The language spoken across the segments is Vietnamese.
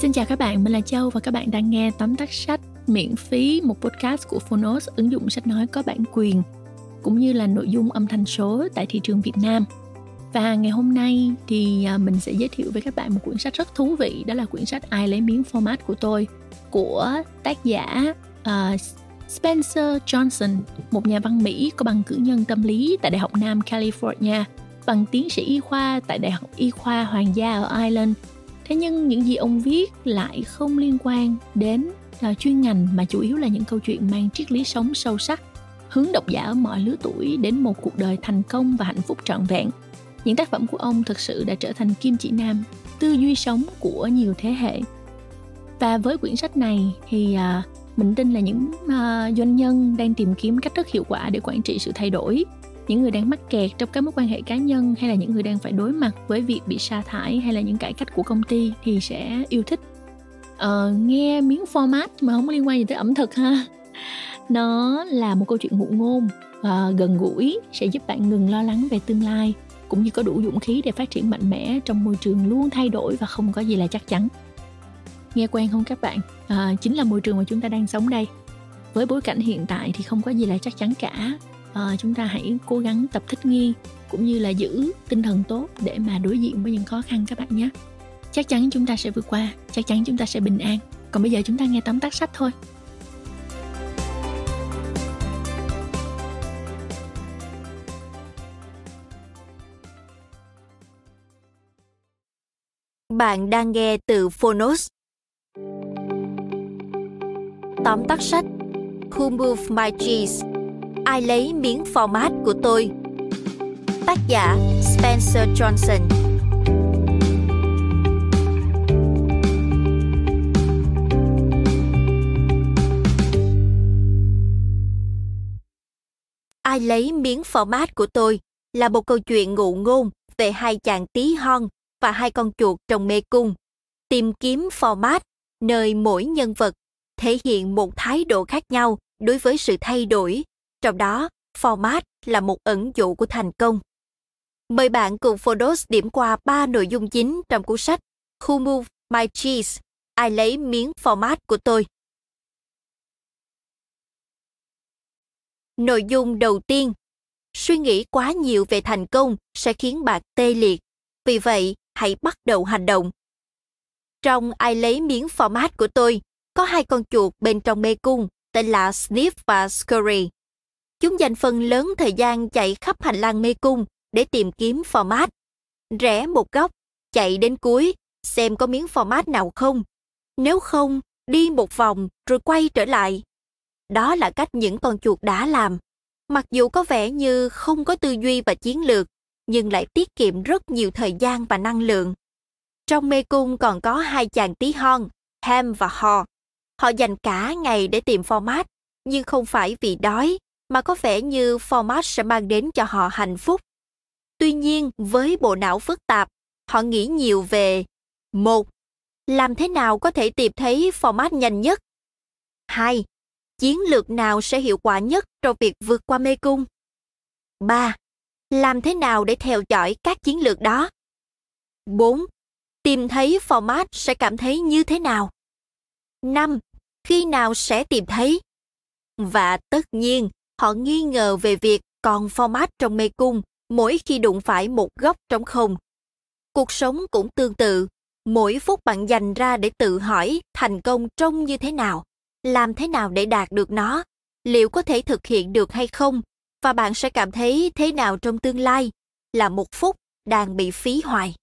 Xin chào các bạn, mình là Châu và các bạn đang nghe tóm tắt sách miễn phí một podcast của Phonos ứng dụng sách nói có bản quyền cũng như là nội dung âm thanh số tại thị trường Việt Nam. Và ngày hôm nay thì à, mình sẽ giới thiệu với các bạn một quyển sách rất thú vị đó là quyển sách Ai lấy miếng format của tôi của tác giả uh, Spencer Johnson, một nhà văn Mỹ có bằng cử nhân tâm lý tại Đại học Nam California, bằng tiến sĩ y khoa tại Đại học Y khoa Hoàng gia ở Ireland. Thế nhưng những gì ông viết lại không liên quan đến uh, chuyên ngành mà chủ yếu là những câu chuyện mang triết lý sống sâu sắc, hướng độc giả ở mọi lứa tuổi đến một cuộc đời thành công và hạnh phúc trọn vẹn. Những tác phẩm của ông thực sự đã trở thành kim chỉ nam, tư duy sống của nhiều thế hệ. Và với quyển sách này thì uh, mình tin là những uh, doanh nhân đang tìm kiếm cách rất hiệu quả để quản trị sự thay đổi những người đang mắc kẹt trong các mối quan hệ cá nhân hay là những người đang phải đối mặt với việc bị sa thải hay là những cải cách của công ty thì sẽ yêu thích. Uh, nghe miếng format mà không liên quan gì tới ẩm thực ha. Nó là một câu chuyện ngụ ngôn uh, gần gũi sẽ giúp bạn ngừng lo lắng về tương lai cũng như có đủ dũng khí để phát triển mạnh mẽ trong môi trường luôn thay đổi và không có gì là chắc chắn. Nghe quen không các bạn? À, chính là môi trường mà chúng ta đang sống đây. Với bối cảnh hiện tại thì không có gì là chắc chắn cả à, chúng ta hãy cố gắng tập thích nghi cũng như là giữ tinh thần tốt để mà đối diện với những khó khăn các bạn nhé chắc chắn chúng ta sẽ vượt qua chắc chắn chúng ta sẽ bình an còn bây giờ chúng ta nghe tóm tắt sách thôi Bạn đang nghe từ Phonos. Tóm tắt sách Who Moved My Cheese? Ai lấy miếng format của tôi? Tác giả Spencer Johnson Ai lấy miếng format của tôi là một câu chuyện ngụ ngôn về hai chàng tí hon và hai con chuột trong mê cung, tìm kiếm format nơi mỗi nhân vật thể hiện một thái độ khác nhau đối với sự thay đổi, trong đó format là một ẩn dụ của thành công. Mời bạn cùng photos điểm qua ba nội dung chính trong cuốn sách Who Moved My Cheese? Ai lấy miếng format của tôi? Nội dung đầu tiên, suy nghĩ quá nhiều về thành công sẽ khiến bạn tê liệt. Vì vậy, hãy bắt đầu hành động. Trong ai lấy miếng format của tôi, có hai con chuột bên trong mê cung tên là Sniff và Scurry. Chúng dành phần lớn thời gian chạy khắp hành lang mê cung để tìm kiếm format. Rẽ một góc, chạy đến cuối, xem có miếng format nào không. Nếu không, đi một vòng rồi quay trở lại. Đó là cách những con chuột đã làm. Mặc dù có vẻ như không có tư duy và chiến lược, nhưng lại tiết kiệm rất nhiều thời gian và năng lượng. Trong mê cung còn có hai chàng tí hon, Ham và Ho. Họ dành cả ngày để tìm format, nhưng không phải vì đói, mà có vẻ như format sẽ mang đến cho họ hạnh phúc. Tuy nhiên, với bộ não phức tạp, họ nghĩ nhiều về một Làm thế nào có thể tìm thấy format nhanh nhất? hai Chiến lược nào sẽ hiệu quả nhất trong việc vượt qua mê cung? ba làm thế nào để theo dõi các chiến lược đó? 4. Tìm thấy format sẽ cảm thấy như thế nào? 5. Khi nào sẽ tìm thấy? Và tất nhiên, họ nghi ngờ về việc còn format trong mê cung mỗi khi đụng phải một góc trống không. Cuộc sống cũng tương tự, mỗi phút bạn dành ra để tự hỏi thành công trông như thế nào, làm thế nào để đạt được nó, liệu có thể thực hiện được hay không và bạn sẽ cảm thấy thế nào trong tương lai là một phút đang bị phí hoài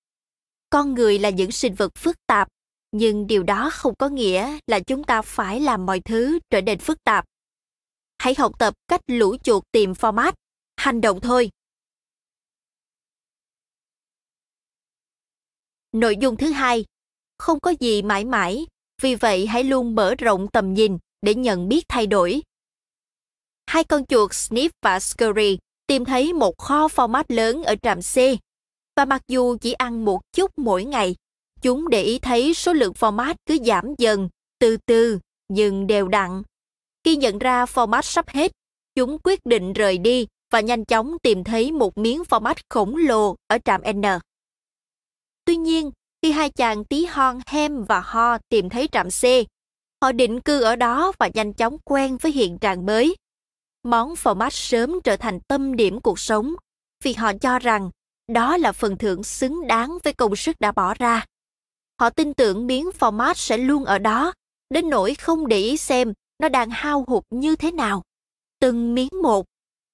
con người là những sinh vật phức tạp nhưng điều đó không có nghĩa là chúng ta phải làm mọi thứ trở nên phức tạp hãy học tập cách lũ chuột tìm format hành động thôi nội dung thứ hai không có gì mãi mãi vì vậy hãy luôn mở rộng tầm nhìn để nhận biết thay đổi hai con chuột Sniff và Scurry tìm thấy một kho format lớn ở trạm C. Và mặc dù chỉ ăn một chút mỗi ngày, chúng để ý thấy số lượng format cứ giảm dần, từ từ, nhưng đều đặn. Khi nhận ra format sắp hết, chúng quyết định rời đi và nhanh chóng tìm thấy một miếng format khổng lồ ở trạm N. Tuy nhiên, Khi hai chàng tí hon Hem và Ho tìm thấy trạm C, họ định cư ở đó và nhanh chóng quen với hiện trạng mới. Món format sớm trở thành tâm điểm cuộc sống vì họ cho rằng đó là phần thưởng xứng đáng với công sức đã bỏ ra. Họ tin tưởng miếng format sẽ luôn ở đó, đến nỗi không để ý xem nó đang hao hụt như thế nào. Từng miếng một,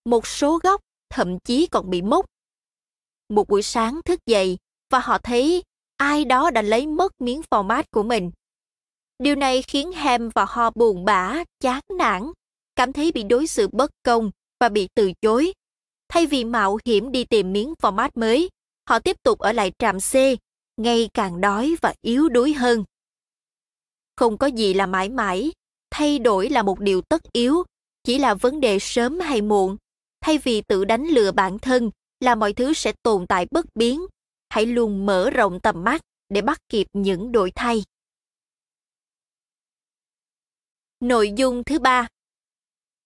một số góc thậm chí còn bị mốc. Một buổi sáng thức dậy và họ thấy ai đó đã lấy mất miếng format của mình. Điều này khiến hem và Ho buồn bã, chán nản, cảm thấy bị đối xử bất công và bị từ chối. Thay vì mạo hiểm đi tìm miếng format mới, họ tiếp tục ở lại trạm C, ngày càng đói và yếu đuối hơn. Không có gì là mãi mãi, thay đổi là một điều tất yếu, chỉ là vấn đề sớm hay muộn. Thay vì tự đánh lừa bản thân là mọi thứ sẽ tồn tại bất biến, hãy luôn mở rộng tầm mắt để bắt kịp những đổi thay. Nội dung thứ ba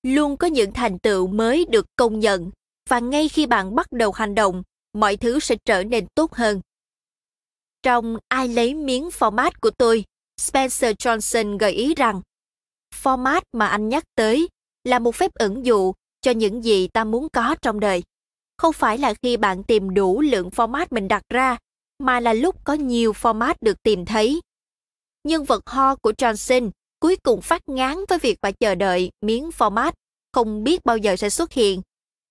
Luôn có những thành tựu mới được công nhận và ngay khi bạn bắt đầu hành động, mọi thứ sẽ trở nên tốt hơn. Trong Ai lấy miếng format của tôi, Spencer Johnson gợi ý rằng format mà anh nhắc tới là một phép ẩn dụ cho những gì ta muốn có trong đời. Không phải là khi bạn tìm đủ lượng format mình đặt ra, mà là lúc có nhiều format được tìm thấy. Nhân vật ho của Johnson cuối cùng phát ngán với việc phải chờ đợi miếng format không biết bao giờ sẽ xuất hiện.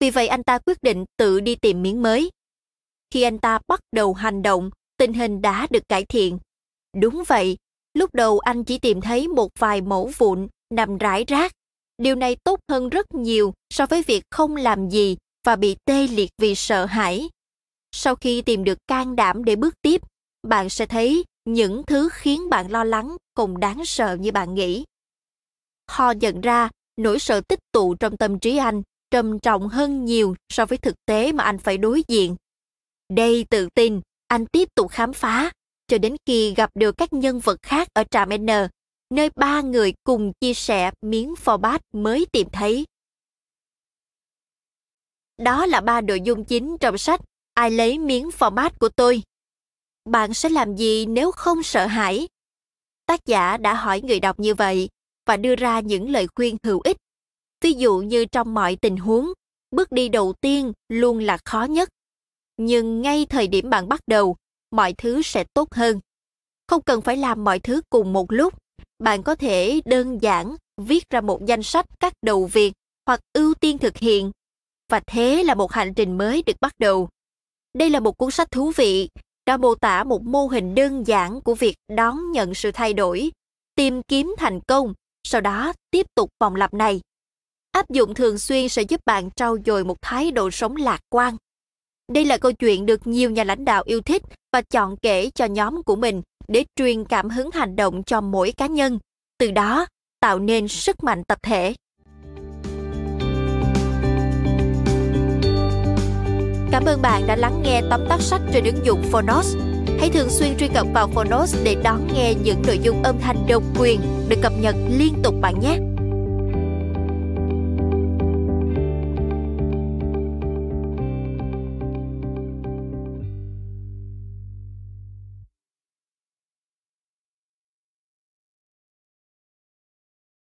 Vì vậy anh ta quyết định tự đi tìm miếng mới. Khi anh ta bắt đầu hành động, tình hình đã được cải thiện. Đúng vậy, lúc đầu anh chỉ tìm thấy một vài mẫu vụn nằm rải rác. Điều này tốt hơn rất nhiều so với việc không làm gì và bị tê liệt vì sợ hãi. Sau khi tìm được can đảm để bước tiếp, bạn sẽ thấy những thứ khiến bạn lo lắng không đáng sợ như bạn nghĩ. Họ nhận ra nỗi sợ tích tụ trong tâm trí anh trầm trọng hơn nhiều so với thực tế mà anh phải đối diện. Đây tự tin, anh tiếp tục khám phá cho đến khi gặp được các nhân vật khác ở trạm N, nơi ba người cùng chia sẻ miếng format mới tìm thấy. Đó là ba nội dung chính trong sách Ai lấy miếng format của tôi. Bạn sẽ làm gì nếu không sợ hãi? Tác giả đã hỏi người đọc như vậy và đưa ra những lời khuyên hữu ích. Ví dụ như trong mọi tình huống, bước đi đầu tiên luôn là khó nhất. Nhưng ngay thời điểm bạn bắt đầu, mọi thứ sẽ tốt hơn. Không cần phải làm mọi thứ cùng một lúc. Bạn có thể đơn giản viết ra một danh sách các đầu việc hoặc ưu tiên thực hiện. Và thế là một hành trình mới được bắt đầu. Đây là một cuốn sách thú vị, đã mô tả một mô hình đơn giản của việc đón nhận sự thay đổi, tìm kiếm thành công, sau đó tiếp tục vòng lặp này. Áp dụng thường xuyên sẽ giúp bạn trau dồi một thái độ sống lạc quan. Đây là câu chuyện được nhiều nhà lãnh đạo yêu thích và chọn kể cho nhóm của mình để truyền cảm hứng hành động cho mỗi cá nhân, từ đó tạo nên sức mạnh tập thể. Cảm ơn bạn đã lắng nghe tóm tắt sách trên ứng dụng Phonos. Hãy thường xuyên truy cập vào Phonos để đón nghe những nội dung âm thanh độc quyền được cập nhật liên tục bạn nhé.